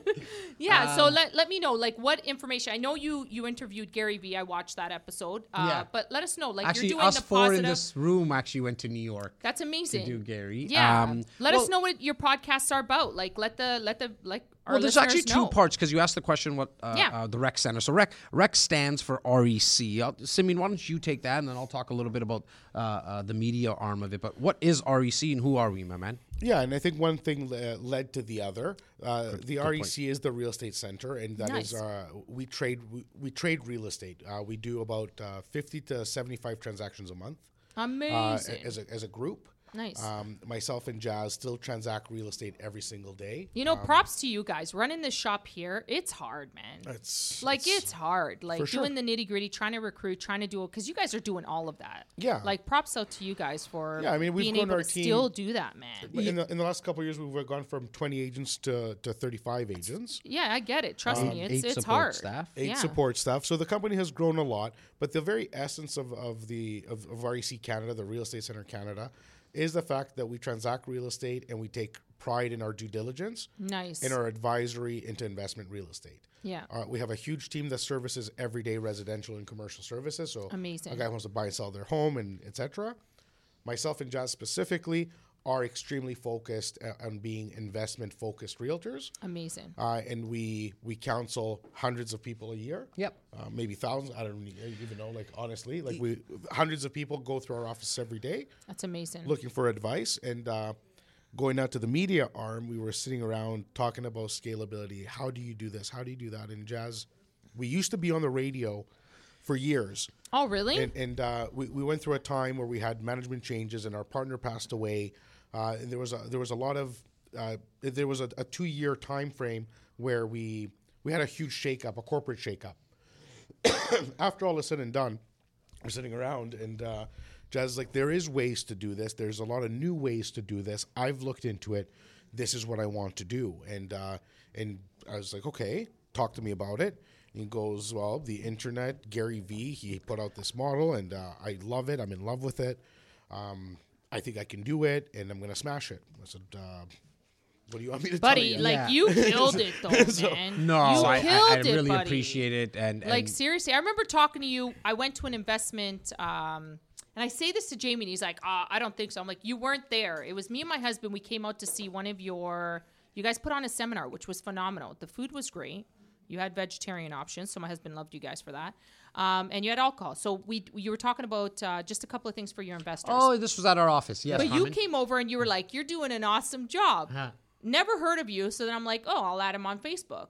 Yeah. so let, let me know like what information. I know you you interviewed Gary Vee. I watched that episode. Uh, Yeah. But let us know like Actually, you're doing us the four positive. in this room actually went to New York That's amazing. to do Gary. Yeah. Um, let well- us know what your podcasts are about. Like let the let the like our Well, there's actually two know. parts because you asked the question what uh, Yeah. uh, the rec center. So rec rec stands for REC. I'll, Simeon, why don't you take that and then I'll talk a little bit about uh, uh, the media arm of it. But what is REC and who are we, my man? Yeah, and I think one thing uh, led to the other. Uh, the REC is the real estate center, and that is Nice. uh, we trade we, we trade real estate. Uh, we do about uh, fifty to seventy five transactions a month uh, Amazing. as a as a group. Nice. Um, myself and Jazz still transact real estate every single day. you know, props to you guys running this shop here. It's hard, man. It's like it's, hard. Like for sure. doing the nitty gritty, trying to recruit, trying to do it because you guys are doing all of that. Yeah. Like props out to you guys for Yeah, I mean, we've being grown able our to team- still do that, man. in the, in the last couple of years, we've gone from twenty agents to, to thirty five agents. Yeah, I get it. Trust me, it's eight it's support hard. staff. eight yeah. support staff. So the company has grown a lot, but the very essence of, of the of, of REC Canada, the Real Estate Center Canada, is the fact that we transact real estate and we take pride in our due diligence Nice. in our advisory into investment real estate. Yeah. Uh, we have a huge team that services everyday residential and commercial services. So Amazing. a guy wants to buy and sell their home and etc. Myself and Jazz specifically are extremely focused on being investment focused realtors Amazing. uh, and we we counsel hundreds of people a year. Yep. uh, maybe thousands. I don't even know. Like honestly, like we hundreds of people go through our office every day That's amazing. looking for advice. And uh, going out to the media arm, we were sitting around talking about scalability. How do you do this? How do you do that? And Jazz, we used to be on the radio for years. oh, really? And, and uh, we, we went through a time where we had management changes, and our partner passed away. Uh, there was a there was a lot of uh, there was a, a two year time frame where we we had a huge shakeup, a corporate shakeup. (coughs) After all is said and done, we're sitting around, and uh, Jazz is like, there is ways to do this. There's a lot of new ways to do this. I've looked into it. This is what I want to do, and uh, and I was like, okay, talk to me about it. He goes, well, the internet, Gary Vee, he put out this model, and uh, I love it. I'm in love with it. Um, I think I can do it, and I'm gonna smash it. I said, uh, what do you want me to buddy, tell you? Buddy, like Yeah. you (laughs) killed it though, (laughs) man. No, you I, I, killed I it, really buddy. appreciate it. And, Like and seriously, I remember talking to you. I went to an investment, um, and I say this to Jamie, and he's like, uh, "I don't think so." I'm like, "You weren't there. It was me and my husband. We came out to see one of your. You guys put on a seminar, which was phenomenal. The food was great. You had vegetarian options, so my husband loved you guys for that. Um, and you had alcohol. So we you were talking about uh, just a couple of things for your investors. oh, this was at our office. Yes, But you came over and you were like, "You're doing an awesome job." Uh-huh. Never heard of you, so then I'm like, "Oh, I'll add him on Facebook."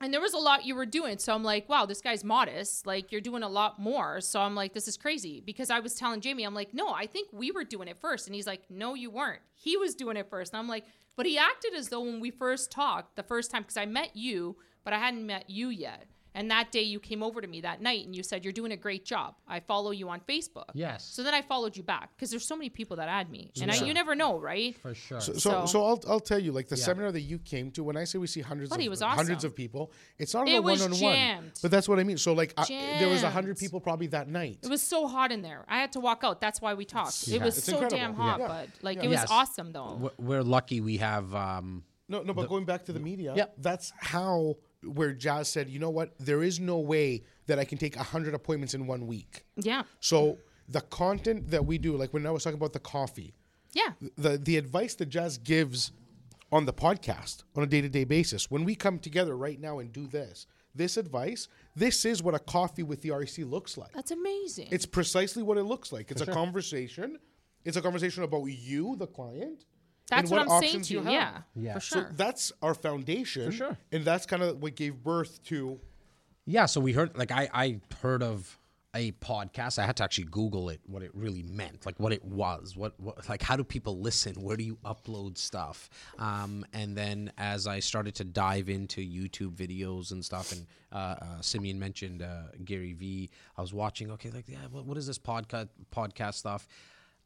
And there was a lot you were doing, so I'm like, "Wow, this guy's modest. Like you're doing a lot more." So I'm like, "This is crazy." Because I was telling Jamie, I'm like, "No, I think we were doing it first. and he's like, "No, you weren't. He was doing it first. And I'm like, "But he acted as though when we first talked the first time, because I met you." but I hadn't met you yet. And that day you came over to me that night and you said, You're doing a great job. I follow you on Facebook. Yes. So then I followed you back because there's so many people that add me. And I, you never know, right? For sure. So, so, So- so I'll, I'll tell you, like the seminar that you came to, when I say we see hundreds Buddy, of it was hundreds of people, it's not It a one on one. jammed. But that's what I mean. So like I, there was a hundred people probably that night. It was so hot in there. I had to walk out. That's why we talked. It was It's so incredible. damn hot, Yeah. bud. Like Yeah. it was Yes. awesome though. We're lucky we have. Um, No, no, but going back to the media, Yep. that's how where Jazz said, you know what, there is no way that I can take hundred appointments in one week. Yeah. So the content that we do, like when I was talking about the coffee, Yeah. the the advice that Jazz gives on the podcast on a day to day basis, when we come together right now and do this, this advice, this is what a coffee with the REC looks like. That's amazing. It's precisely what it looks like. It's a conversation. It's a conversation about you, the client. That's what, what I'm saying to you you. Yeah. Yeah. For So sure. that's our foundation. For sure. And that's kind of what gave birth to Yeah, so we heard like I I heard of a podcast. I had to actually Google it, what it really meant, like what it was, what, what like how do people listen? Where do you upload stuff? Um, and then as I started to dive into YouTube videos and stuff, and uh, uh, Simeon mentioned uh, Gary V. I was watching. Okay, like yeah, what, what is this podcast podcast stuff?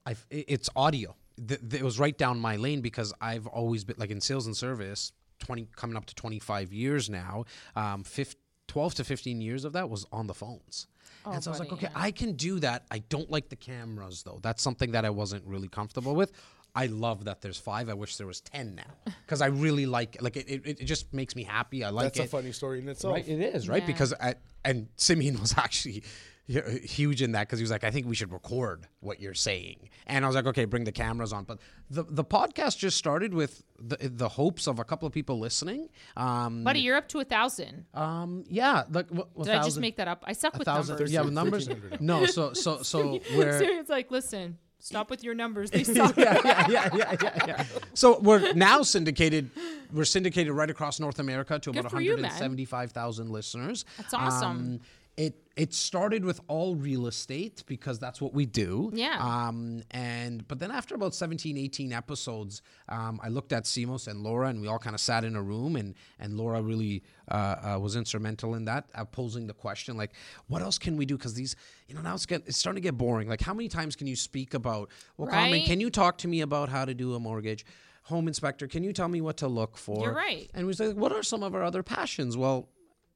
I it's audio. Th- th- it was right down my lane because I've always been like in sales and service. 20 coming up to 25 years now um 15, 12 to 15 years of that was on the phones. And so i was like buddy, okay i can do that. I don't like the cameras though. That's something that i wasn't really comfortable with. I love that there's five. I wish there was 10 now (laughs) because i really like like it, it, it just makes me happy. I like that's it. a funny story in itself. Right, it is right? Yeah. because I, and Simeon (laughs) was actually hu- huge in that because he was like, I think we should record what you're saying, and I was like, okay, bring the cameras on. But the the podcast just started with the the hopes of a couple of people listening. Um, Buddy, you're up to a thousand. um, yeah, like w- a Did I just make that up? I suck with thousand, numbers. yeah, with numbers. No, so so (laughs) so we're Sirian's like, listen, stop with your numbers. They (laughs) suck. yeah, yeah, yeah, yeah, yeah, yeah. So we're now syndicated. We're syndicated right across North America to about for you, man. 175,000 listeners. That's awesome. Um, it it started with all real estate because that's what we do. Yeah. Um, and but then after about 17, 18 episodes, um, I looked at Simos and Laura, and we all kind of sat in a room, and and Laura really uh, uh, was instrumental in that, uh, posing the question like, what else can we do? Because these, you know, now it's get it's starting to get boring. Like, how many times can you speak about? Well, Carmen, can you talk to me about how to do a mortgage? Home inspector, can you tell me what to look for? You're right. And we said, what are some of our other passions? Well,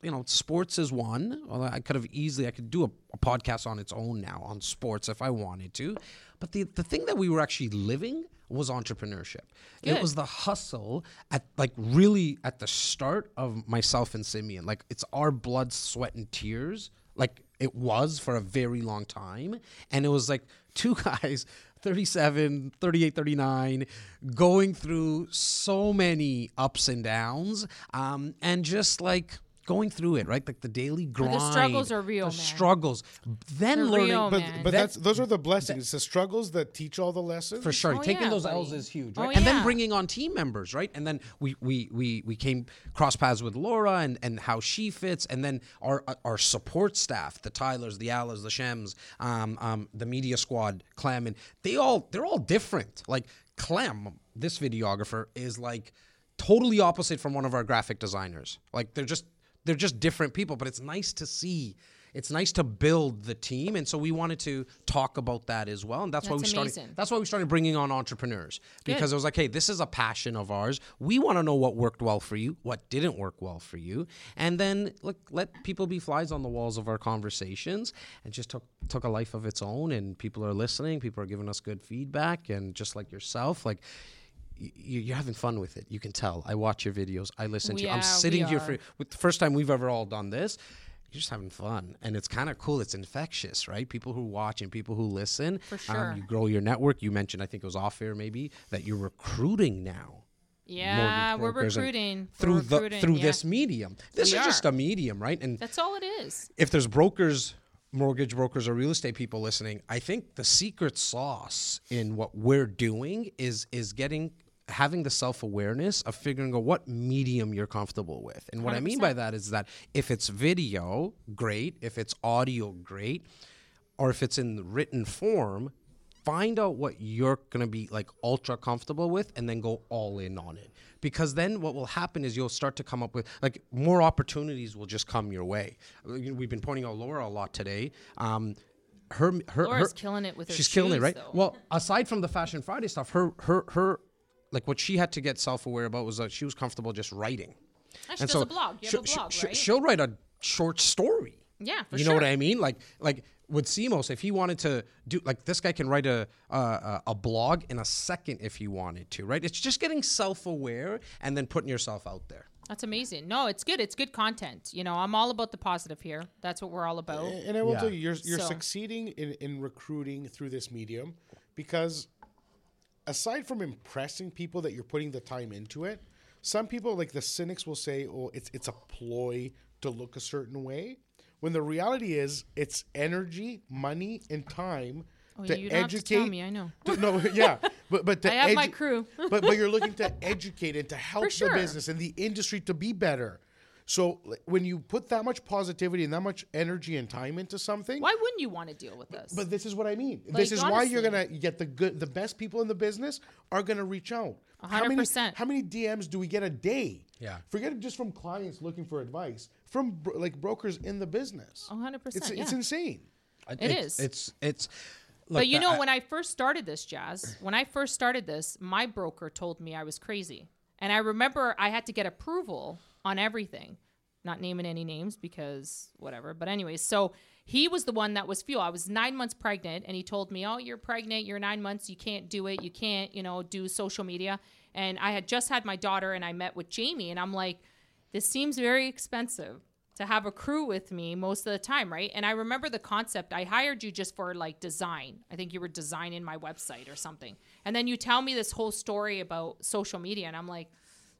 you know, sports is one. Well, I could have easily, I could do a, a podcast on its own now on sports if I wanted to. But the, the thing that we were actually living was entrepreneurship. It was the hustle at like really at the start of myself and Simeon. Like it's our blood, sweat, and tears. Like it was for a very long time. And it was like (laughs) two guys 37 38 39 going through so many ups and downs um, and just like going through it right? Like the daily grind The struggles are real, the man. struggles. Then They're learning real, But man. but that's those are the blessings. It's the struggles that teach all the lessons. for sure. Oh, taking yeah, those L's is huge Oh, right? And then bringing on team members right? And then we we we we came cross paths with Laura and and how she fits. And then our our support staff the Tylers the Alas the Shems um, um the media squad Clem and they all they're all different. Like Clem this videographer is like totally opposite from one of our graphic designers. Like they're just they're just different people but it's nice to see it's nice to build the team and so we wanted to talk about that as well and that's, why we That's started that's why we started bringing on entrepreneurs because Good. it was like, hey, this is a passion of ours. We want to know what worked well for you, what didn't work well for you, and then look, let people be flies on the walls of our conversations. And just took took a life of its own. And people are listening. People are giving us good feedback. And just like yourself, like. Y- y- You're having fun with it. You can tell. I watch your videos. I listen to you. I'm sitting here for with the first time we've ever all done this. You're just having fun, and it's kind of cool. It's infectious, right? People who watch and people who listen. For sure. Um, you grow your network. You mentioned, I think it was off air, maybe that you're recruiting now Yeah, we're recruiting through We're the through yeah. this medium. This We is just a medium, right? And That's all it is. if there's brokers, mortgage brokers, or real estate people listening, I think the secret sauce in what we're doing is is getting having the self-awareness of figuring out what medium you're comfortable with. And what I mean by that is that if it's video, great, if it's audio, great, or if it's in written form, find out what you're gonna be like ultra comfortable with, and then go all in on it. Because then what will happen is you'll start to come up with like more opportunities will just come your way. We've been pointing out Laura a lot today. Um, her, her, Laura's her- killing it with her She's killing it, right? though. Well, aside from the Fashion Friday stuff, her, her, her, like what she had to get self-aware about was that she was comfortable just writing. Ah, she does a blog. You have a she'll- blog, she'll- right? She'll write a short story. Yeah, for sure. you sure. know what I mean? Like, like with Simos, if he wanted to do, like, this guy can write a a, a a blog in a second if he wanted to, right? It's just getting self-aware and then putting yourself out there. That's amazing. No, it's good. It's good content. You know, I'm all about the positive here. That's what we're all about. And I will Yeah. tell you, you're, you're So- succeeding in, in recruiting through this medium because aside from impressing people that you're putting the time into it, some people, like the cynics, will say, oh, it's, it's a ploy to look a certain way. When the reality is, it's energy, money, and time Oh, to you don't have to educate. me, I know. to- (laughs) no, yeah, but but to (laughs) I have my crew. but but you're looking to (laughs) educate and to help sure. the business and the industry to be better. So when you put that much positivity and that much energy and time into something, Why wouldn't you want to deal with this? but this is what I mean. Like, this is why you're gonna get the good, the best people in the business are gonna reach out. How many, 100%. how many DMs do we get a day? Yeah. Forget it just from clients looking for advice, from bro- like brokers in the business. 100%, It's, it's insane. It it's, is. It's it's. but you know, I- when I first started this, Jazz, when I first started this, my broker told me I was crazy. And I remember I had to get approval on everything. Not naming any names because whatever. But, anyways, so he was the one that was fuel. I was nine months pregnant, and he told me, Oh, you're pregnant. You're nine months. You can't do it. You can't, you know, do social media. And I had just had my daughter, and I met with Jamie, and I'm like, This seems very expensive to have a crew with me most of the time, right? And I remember the concept. I hired you just for like design. I think you were designing my website or something. And then you tell me this whole story about social media, and I'm like,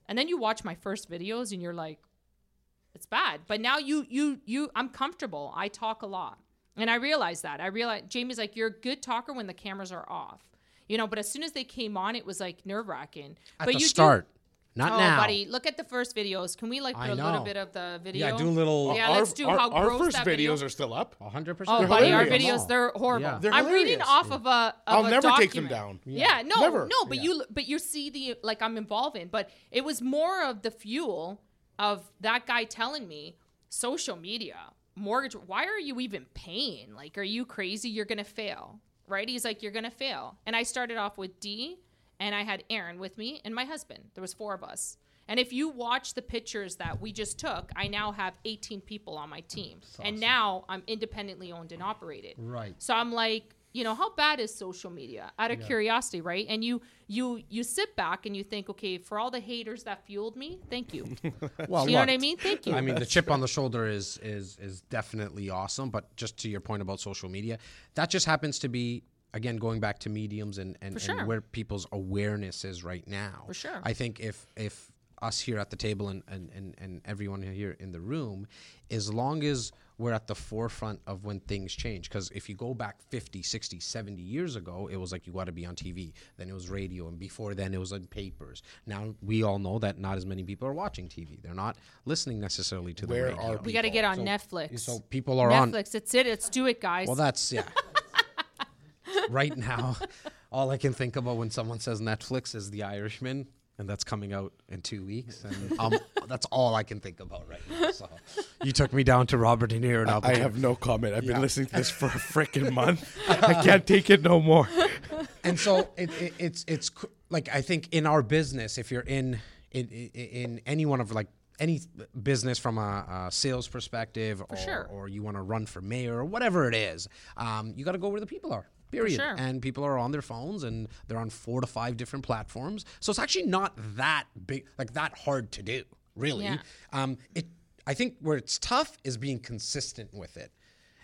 and then you watch my first videos, and you're like, it's bad. But now you you you I'm comfortable. I talk a lot. And I realized that. I realized Jamie's like, you're a good talker when the cameras are off. You know, but as soon as they came on, it was like nerve wracking. at But the you do- start, not oh, now. buddy, look at the first videos. Can we like I put a little bit of the video? Yeah, do a little. Yeah, our, let's do our, how our gross first that videos video- are still up. hundred Oh, percent. buddy, our hilarious. videos, they're horrible. Yeah. They're I'm reading hilarious. off of a of I'll a never take them document. down. Yeah, no, Never. no, but you but you see the like I'm involved in, but it was more of the fuel of that guy telling me social media, mortgage, why are you even paying? Like are you crazy? You're going to fail. Right? He's like you're going to fail. And I started off with D and I had Aaron with me and my husband. There was four of us. And if you watch the pictures that we just took, I now have 18 people on my team. And now I'm independently owned and operated. Right. So I'm like, you know, how bad is social media? Out of curiosity, right? And you you you sit back and you think, okay, for all the haters that fueled me, thank you. (laughs) Well, you know what I mean? Thank you. I mean, the chip on the shoulder is is is definitely awesome. But just to your point about social media, that just happens to be again going back to mediums and and, sure. and where people's awareness is right now. For sure. I think if if us here at the table and, and, and, and everyone here in the room, as long as we're at the forefront of when things change. Because if you go back 50, 60, 70 years ago, it was like you got to be on TV. Then it was radio. And before then, it was in papers. Now we all know that not as many people are watching TV. They're not listening necessarily to the radio. are we got to get on So- Netflix. So people are on. Netflix, it's it. Let's do it, guys. Well, that's yeah. (laughs) right now, (laughs) all I can think about when someone says Netflix is The Irishman, and that's coming out in two weeks, and (laughs) um, that's all I can think about right now. So, you took me down to Robert De Niro. Now, I have no comment. I've Yeah. been listening to this for a freaking (laughs) month. I can't take it no more. and so it, it, it's it's cr- like I think in our business, if you're in in in, in any one of like any business from a, a sales perspective, or, sure. or you want to run for mayor or whatever it is, um, you got to go where the people are. Period. sure. And people are on their phones and they're on four to five different platforms. So it's actually not that big, like that hard to do, really. Yeah. Um, it. I think where it's tough is being consistent with it.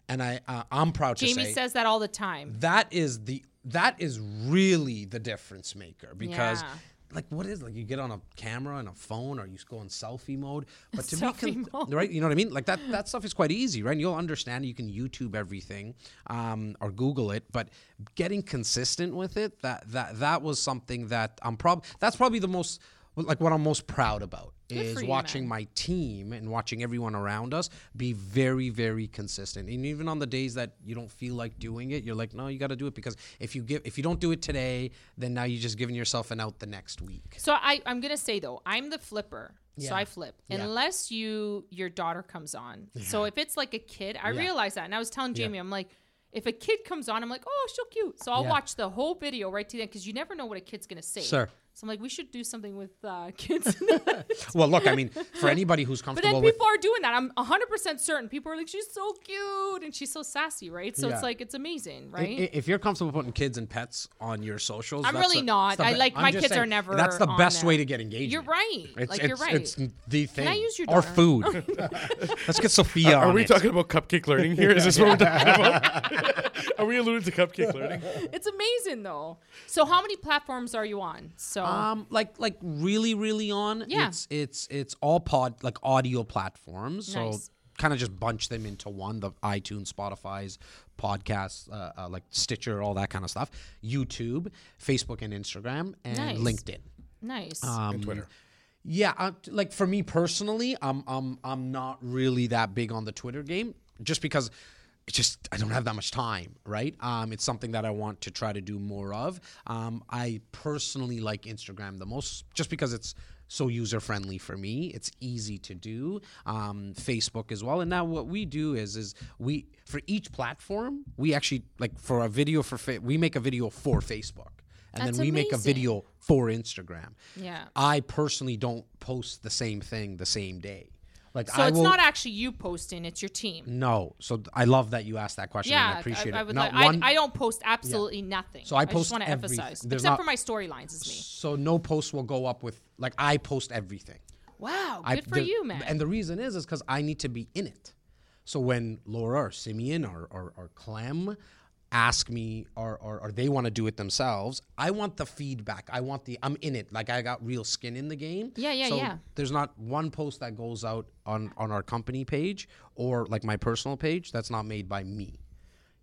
And I, uh, I'm proud to say. Jamie say says that all the time. that is the that is really the difference maker because Yeah. Like what is like you get on a camera and a phone or you go in selfie mode? (laughs) But to Selfie me mode. (laughs) right? You know what i mean? Like that that stuff is quite easy right? And you'll understand you can youtube everything um, or google it but getting consistent with it that that that was something that i'm prob that's probably the most like what i'm most proud about is you, watching man. my team and watching everyone around us be very, very consistent. And even on the days that you don't feel like doing it, you're like, no, you got to do it because if you give, if you don't do it today, then now you're just giving yourself an out the next week. So I, I'm gonna say though, I'm the flipper. So I flip Yeah. unless you your daughter comes on. So if it's like a kid, I realize that, and I was telling Jamie, I'm like, if a kid comes on, I'm like, oh, so cute. So I'll Yeah. watch the whole video right to the end because you never know what a kid's gonna say. Sure. So I'm like, we should do something with uh, (laughs) kids. (laughs) Well, look, I mean, for anybody who's comfortable, But comfortable then with people are doing that. I'm 100% certain. People are like, she's so cute and she's so sassy, right? So Yeah. it's like, it's amazing, right? i- If you're comfortable putting kids and pets on your socials, I'm that's really the- not. I like- I'm my just kids are never That's the on best way to get engaged. You're right. It's, like, it's, you're right. It's the thing. Can I use your or food? (laughs) Let's get Sophia Are on we it. talking about cupcake learning here? Is this what we're talking about? are we alluding to cupcake learning? it's amazing though. So how many platforms are you on? So Um, like like really, really on. Yeah. It's it's it's all pod like audio platforms. So Nice. kind of just bunch them into one: the iTunes, Spotify's, podcasts, uh, uh, like Stitcher, all that kind of stuff. YouTube, Facebook, and Instagram, and Nice. LinkedIn. nice. Um, And Twitter. Yeah, uh, like for me personally, I'm I'm I'm not really that big on the Twitter game, just because it just I don't have that much time, right? Um, it's something that I want to try to do more of. Um, I personally like Instagram the most, just because it's so user friendly for me. It's easy to do. Um, Facebook as well. And now what we do is is we for each platform we actually like for a video for fa- we make a video for Facebook. And That's then we make a video for Instagram. Yeah. I personally don't post the same thing the same day. Like so I it's will, not actually you posting; it's your team. no. So I love that you asked that question. Yeah, I appreciate I, it. would Not like, one- I, I don't post absolutely nothing. So I just post want to everything. emphasize, There's except not- for my storylines is me. so no post will go up with like I post everything. Wow, I- good for the- you, man. And the reason is is because I need to be in it. So when Laura or Simeon or or, or Clem ask me or, or or they want to do it themselves, I want the feedback. I want the I'm in it. Like I got real skin in the game. Yeah, yeah, so yeah. There's not one post that goes out on on our company page or like my personal page that's not made by me.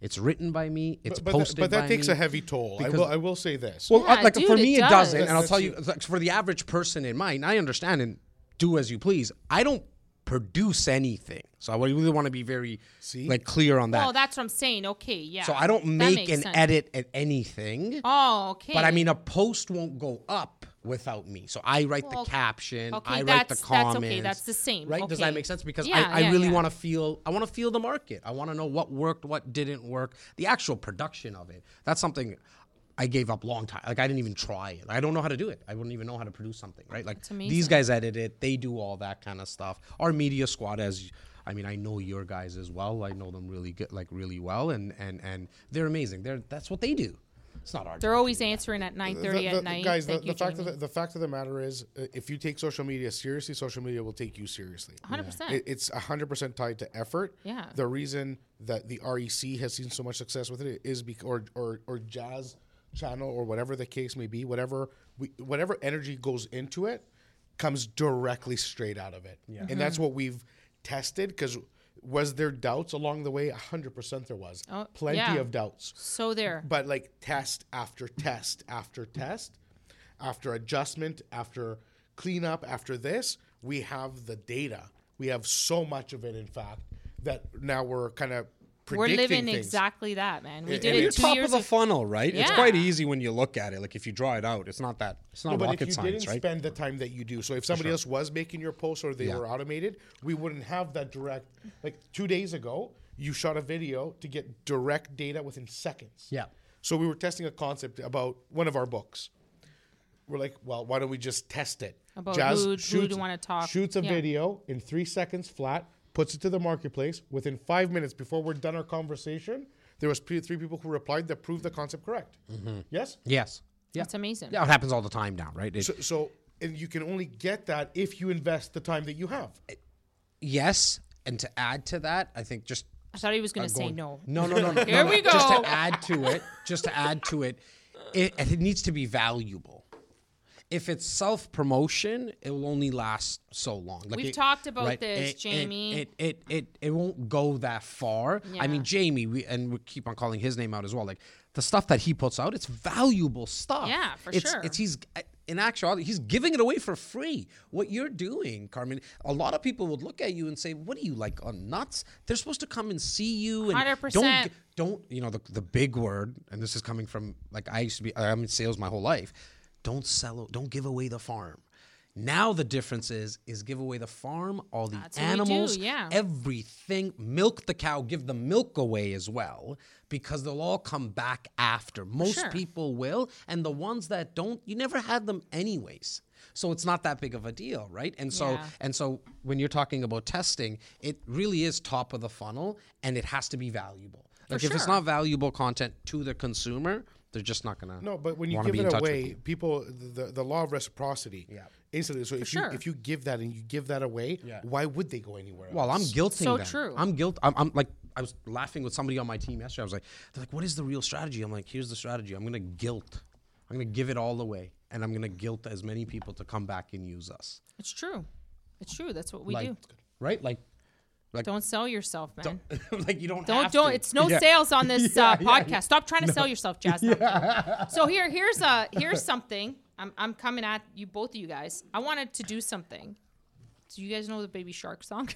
It's written by me. It's But, posted that, but that by takes me. a heavy toll. I will. I will say this. Well, Yeah, like dude, for me, it does. doesn't, and I'll tell you, like, for the average person in mind, I understand and do as you please. I don't produce anything, so I really want to be very See? like clear on that. Oh, that's what I'm saying. Okay, yeah. so I don't make makes an sense. edit at anything, Oh, okay. but I mean, a post won't go up without me. So I write Well, the caption, okay, I write the that's- that's okay, that's the same, right? Does that make sense? Because Yeah, I, I yeah, really yeah. want to feel, I want to feel the market. I want to know what worked, what didn't work, the actual production of it. That's something. I gave up long time. Like I didn't even try it. I don't know how to do it. I wouldn't even know how to produce something, right? Like these guys edit it. They do all that kind of stuff. Our media squad, as I mean, I know your guys as well. I know them really good, like really well, and and and they're amazing. They're that's what they do. It's not our. They're always answering at 9:30 The- the- at night. Guys, the, Thank the you, fact of Jamie. the, the fact of the matter is, uh, if you take social media seriously, social media will take you seriously. 100%. It, it's hundred percent tied to effort. Yeah. The reason that the REC has seen so much success with it is because, or, or or Jazz Channel or whatever the case may be, whatever we, whatever energy goes into it, comes directly straight out of it. Yeah. And that's what we've tested. Because was there doubts along the way? hundred percent there was. Oh, Plenty yeah. of doubts so there. but like test after test after test after adjustment after cleanup after this we have the data we have so much of it in fact that now we're kind of We're living things. exactly that, man. We And did you're it two top years of the funnel, right? It's quite easy when you look at it. Like if you draw it out, it's not that. It's not No, but if rocket you science, didn't right? spend the time that you do, so if somebody else was making your posts or they Yeah. were automated, we wouldn't have that direct. Like two days ago, you shot a video to get direct data within seconds. Yeah. So we were testing a concept about one of our books. We're like, well, why don't we just test it? About who- who do you wanna talk- Shoots a yeah. video in three seconds flat, puts it to the marketplace. Within five minutes before we're done our conversation, there was three people who replied that proved the concept correct. Mm-hmm. Yes. Yes. Yeah. That's amazing. Yeah, it happens all the time now, right? It- So, so and you can only get that if you invest the time that you have. yes, and to add to that, I think just I thought he was going to say going- no. No, no, no, no. (laughs) Here no, no. we go. Just to add to it, just to add to it, it, it needs to be valuable. If it's self promotion, it will only last so long. Like We've it- talked about right, this, it- it- Jamie. It it, it it won't go that far. I mean, Jamie, we and we keep on calling his name out as well. Like the stuff that he puts out, it's valuable stuff. Yeah, for it's, sure. It's he's in actuality, he's giving it away for free. What you're doing, Carmen, a lot of people would look at you and say, "What are you like on nuts?" They're supposed to come and see you and 100%. don't don't you know the the big word, and this is coming from like I used to be. I'm in sales my whole life. Don't sell. Don't give away the farm. Now the difference is is give away the farm, all the That's do, animals, yeah. everything. Milk the cow, give the milk away as well, because they'll all come back after. Most sure. people will, and the ones that don't, you never had them anyways. So it's not that big of a deal, right? And so Yeah. and so when you're talking about testing, it really is top of the funnel, and it has to be valuable. Like if it's not valuable content to the consumer, they're just not gonna. No, but when you give it away, you. people the the law of reciprocity. Yeah. Instantly. So if sure. you if you give that and you give that away, Yeah. why would they go anywhere? Else? Well, I'm else? guilting So them. true. I'm guilt. I'm, I'm like I was laughing with somebody on my team yesterday. I was like, they're like, what is the real strategy? I'm like, here's the strategy. I'm gonna guilt. I'm gonna give it all away, and I'm gonna guilt as many people to come back and use us. It's true. It's true. That's what we like, do. right? Like, like, Don't sell yourself, man. (laughs) like you don't. Don't have don't. to. It's no Yeah. sales on (laughs) this Yeah, uh, yeah, podcast. Stop trying to sell yourself, Jazz. So here here's a (laughs) here's something. I'm I'm coming at you both of you guys. I wanted to do something. Do you guys know the Baby Shark song?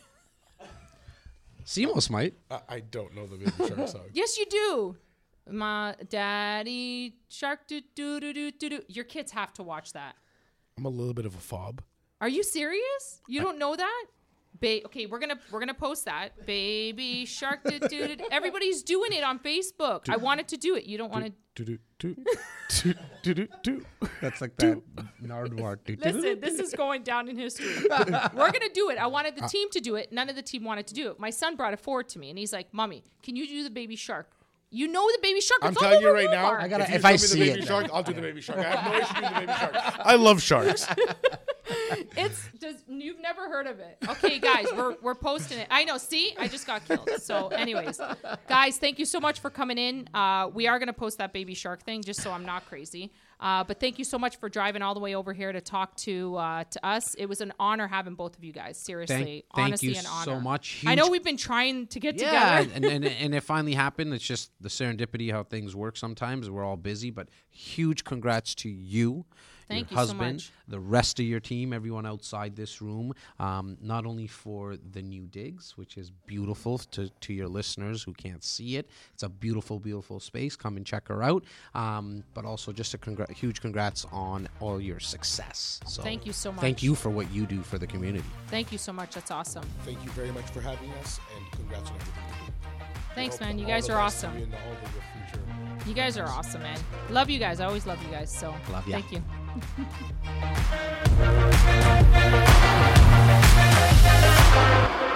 Simos might. I, I don't know the Baby Shark song. yes, you do. My daddy shark do do do do do do. Your kids have to watch that. I'm a little bit of a fob. Are you serious? You don't know that? Ba- okay, we're gonna we're gonna post that. Baby shark do do do. Everybody's doing it on Facebook. I wanted to do it. You don't want to. Do do do do do (laughs) do do. That's like that Nardwuar. Listen, this is going down in history. (laughs) We're gonna do it. I wanted the uh, team to do it. None of the team wanted to do it. My son brought it forward to me, and he's like, "Mommy, can you do the baby shark?" You know the baby shark. I'm telling you over right now. Walmart. I gotta- if you if show I me see the baby it, shark, I'll do the baby shark. I have no (laughs) issue doing the baby shark. I love sharks. It's does you've never heard of it. Okay, guys, we're we're posting it. I know. See, I just got killed. So, anyways, guys, thank you so much for coming in. Uh, we are gonna post that baby shark thing just so I'm not crazy. Uh, but thank you so much for driving all the way over here to talk to uh, to us. It was an honor having both of you guys. Seriously, thank honestly, you an honor. so much. I know we've been trying to get Yeah, together. and, and and it finally happened. It's just the serendipity how things work. Sometimes we're all busy, but huge congrats to you, Thank your you so husband, much. the rest of your team, everyone outside this room. Um, not only for the new digs, which is beautiful to to your listeners who can't see it. It's a beautiful, beautiful space. Come and check her out. Um, but also just a congr- huge congrats on all your success. So Thank you so much. Thank you for what you do for the community. Thank you so much. That's awesome. Thank you very much for having us, and congrats on everything. you do. Thanks, man. You guys are awesome. you in all of your future. You guys are awesome, man. Love you guys. I always love you guys. So Love ya. thank you. Thank (laughs) (laughs) you. (laughs)